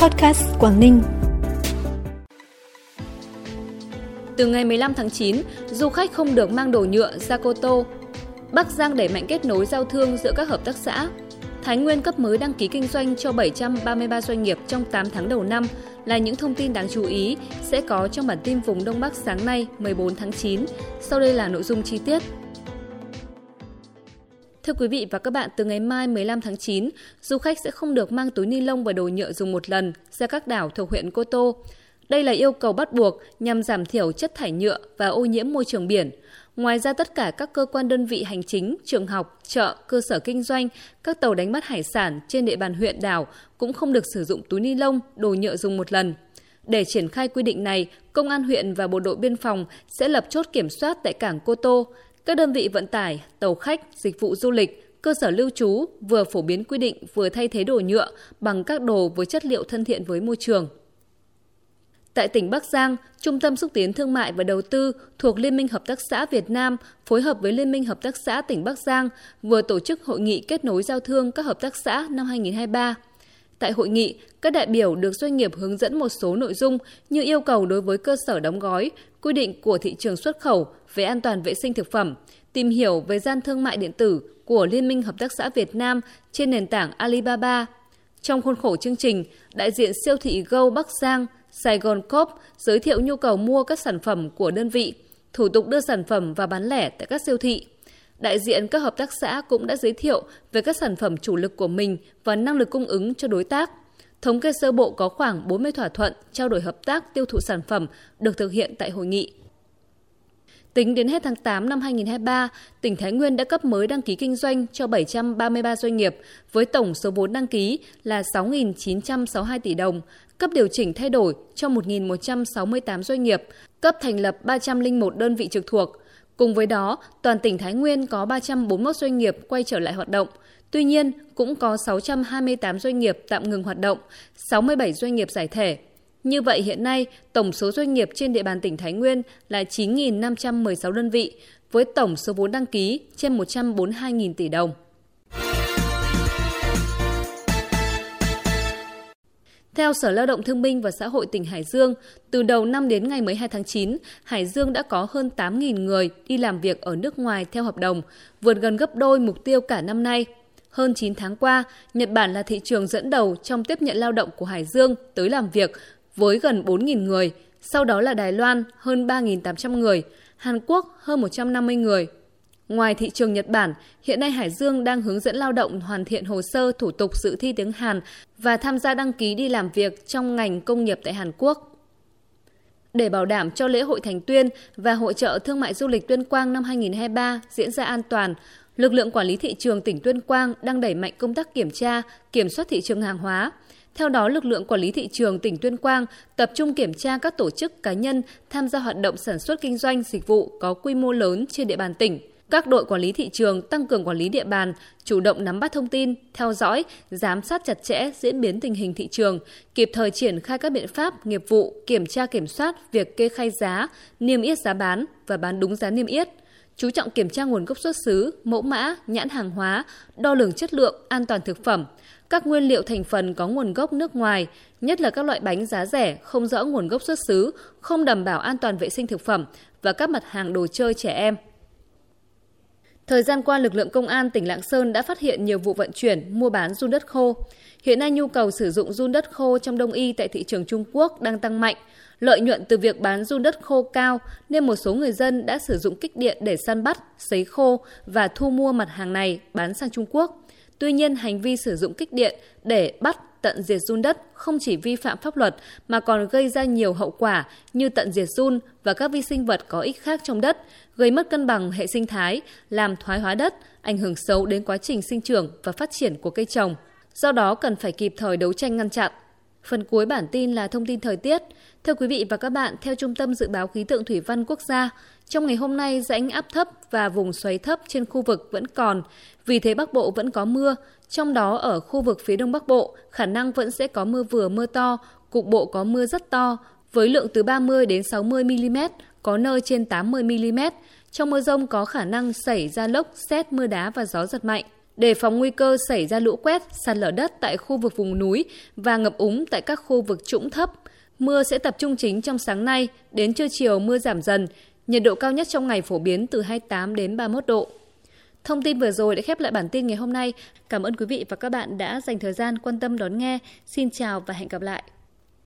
Podcast Quảng Ninh. Từ ngày 15 tháng 9, du khách không được mang đồ nhựa ra Cô Tô. Bắc Giang đẩy mạnh kết nối giao thương giữa các hợp tác xã. Thái Nguyên cấp mới đăng ký kinh doanh cho 733 doanh nghiệp trong 8 tháng đầu năm là những thông tin đáng chú ý sẽ có trong bản tin vùng Đông Bắc sáng nay 14 tháng 9. Sau đây là nội dung chi tiết. Thưa quý vị và các bạn, từ ngày mai 15 tháng 9, du khách sẽ không được mang túi ni lông và đồ nhựa dùng một lần ra các đảo thuộc huyện Cô Tô. Đây là yêu cầu bắt buộc nhằm giảm thiểu chất thải nhựa và ô nhiễm môi trường biển. Ngoài ra tất cả các cơ quan đơn vị hành chính, trường học, chợ, cơ sở kinh doanh, các tàu đánh bắt hải sản trên địa bàn huyện đảo cũng không được sử dụng túi ni lông, đồ nhựa dùng một lần. Để triển khai quy định này, Công an huyện và Bộ đội Biên phòng sẽ lập chốt kiểm soát tại cảng Cô Tô. Các đơn vị vận tải, tàu khách, dịch vụ du lịch, cơ sở lưu trú vừa phổ biến quy định vừa thay thế đồ nhựa bằng các đồ với chất liệu thân thiện với môi trường. Tại tỉnh Bắc Giang, Trung tâm xúc tiến thương mại và đầu tư thuộc Liên minh Hợp tác xã Việt Nam phối hợp với Liên minh Hợp tác xã tỉnh Bắc Giang vừa tổ chức hội nghị kết nối giao thương các hợp tác xã năm 2023. Tại hội nghị, các đại biểu được doanh nghiệp hướng dẫn một số nội dung như yêu cầu đối với cơ sở đóng gói, quy định của thị trường xuất khẩu về an toàn vệ sinh thực phẩm, tìm hiểu về gian thương mại điện tử của Liên minh Hợp tác xã Việt Nam trên nền tảng Alibaba. Trong khuôn khổ chương trình, đại diện siêu thị Go Bắc Giang, Sài Gòn Coop giới thiệu nhu cầu mua các sản phẩm của đơn vị, thủ tục đưa sản phẩm và bán lẻ tại các siêu thị. Đại diện các hợp tác xã cũng đã giới thiệu về các sản phẩm chủ lực của mình và năng lực cung ứng cho đối tác. Thống kê sơ bộ có khoảng 40 thỏa thuận trao đổi hợp tác tiêu thụ sản phẩm được thực hiện tại hội nghị. Tính đến hết tháng 8 năm 2023, tỉnh Thái Nguyên đã cấp mới đăng ký kinh doanh cho 733 doanh nghiệp với tổng số vốn đăng ký là 6.962 tỷ đồng, cấp điều chỉnh thay đổi cho 1.168 doanh nghiệp, cấp thành lập 301 đơn vị trực thuộc. Cùng với đó, toàn tỉnh Thái Nguyên có 341 doanh nghiệp quay trở lại hoạt động. Tuy nhiên, cũng có 628 doanh nghiệp tạm ngừng hoạt động, 67 doanh nghiệp giải thể, như vậy hiện nay, tổng số doanh nghiệp trên địa bàn tỉnh Thái Nguyên là 9.516 đơn vị, với tổng số vốn đăng ký trên 142.000 tỷ đồng. Theo Sở Lao động Thương binh và Xã hội tỉnh Hải Dương, từ đầu năm đến ngày 12 tháng 9, Hải Dương đã có hơn 8.000 người đi làm việc ở nước ngoài theo hợp đồng, vượt gần gấp đôi mục tiêu cả năm nay. Hơn 9 tháng qua, Nhật Bản là thị trường dẫn đầu trong tiếp nhận lao động của Hải Dương tới làm việc với gần 4.000 người, sau đó là Đài Loan hơn 3.800 người, Hàn Quốc hơn 150 người. Ngoài thị trường Nhật Bản, hiện nay Hải Dương đang hướng dẫn lao động hoàn thiện hồ sơ thủ tục dự thi tiếng Hàn và tham gia đăng ký đi làm việc trong ngành công nghiệp tại Hàn Quốc. Để bảo đảm cho lễ hội Thành Tuyên và hội trợ thương mại du lịch Tuyên Quang năm 2023 diễn ra an toàn, lực lượng quản lý thị trường tỉnh Tuyên Quang đang đẩy mạnh công tác kiểm tra, kiểm soát thị trường hàng hóa, theo đó, lực lượng quản lý thị trường tỉnh Tuyên Quang tập trung kiểm tra các tổ chức cá nhân tham gia hoạt động sản xuất kinh doanh dịch vụ có quy mô lớn trên địa bàn tỉnh. Các đội quản lý thị trường tăng cường quản lý địa bàn, chủ động nắm bắt thông tin, theo dõi, giám sát chặt chẽ diễn biến tình hình thị trường, kịp thời triển khai các biện pháp nghiệp vụ kiểm tra kiểm soát việc kê khai giá, niêm yết giá bán và bán đúng giá niêm yết chú trọng kiểm tra nguồn gốc xuất xứ, mẫu mã, nhãn hàng hóa, đo lường chất lượng, an toàn thực phẩm, các nguyên liệu thành phần có nguồn gốc nước ngoài, nhất là các loại bánh giá rẻ, không rõ nguồn gốc xuất xứ, không đảm bảo an toàn vệ sinh thực phẩm và các mặt hàng đồ chơi trẻ em. Thời gian qua, lực lượng công an tỉnh Lạng Sơn đã phát hiện nhiều vụ vận chuyển, mua bán run đất khô. Hiện nay nhu cầu sử dụng run đất khô trong đông y tại thị trường Trung Quốc đang tăng mạnh. Lợi nhuận từ việc bán run đất khô cao nên một số người dân đã sử dụng kích điện để săn bắt, sấy khô và thu mua mặt hàng này bán sang Trung Quốc. Tuy nhiên, hành vi sử dụng kích điện để bắt tận diệt run đất không chỉ vi phạm pháp luật mà còn gây ra nhiều hậu quả như tận diệt run và các vi sinh vật có ích khác trong đất, gây mất cân bằng hệ sinh thái, làm thoái hóa đất, ảnh hưởng xấu đến quá trình sinh trưởng và phát triển của cây trồng. Do đó cần phải kịp thời đấu tranh ngăn chặn. Phần cuối bản tin là thông tin thời tiết. Thưa quý vị và các bạn, theo Trung tâm Dự báo Khí tượng Thủy văn Quốc gia, trong ngày hôm nay rãnh áp thấp và vùng xoáy thấp trên khu vực vẫn còn, vì thế Bắc Bộ vẫn có mưa, trong đó ở khu vực phía Đông Bắc Bộ, khả năng vẫn sẽ có mưa vừa mưa to, cục bộ có mưa rất to, với lượng từ 30 đến 60 mm, có nơi trên 80 mm. Trong mưa rông có khả năng xảy ra lốc, xét, mưa đá và gió giật mạnh đề phòng nguy cơ xảy ra lũ quét, sạt lở đất tại khu vực vùng núi và ngập úng tại các khu vực trũng thấp. Mưa sẽ tập trung chính trong sáng nay, đến trưa chiều mưa giảm dần, nhiệt độ cao nhất trong ngày phổ biến từ 28 đến 31 độ. Thông tin vừa rồi đã khép lại bản tin ngày hôm nay. Cảm ơn quý vị và các bạn đã dành thời gian quan tâm đón nghe. Xin chào và hẹn gặp lại.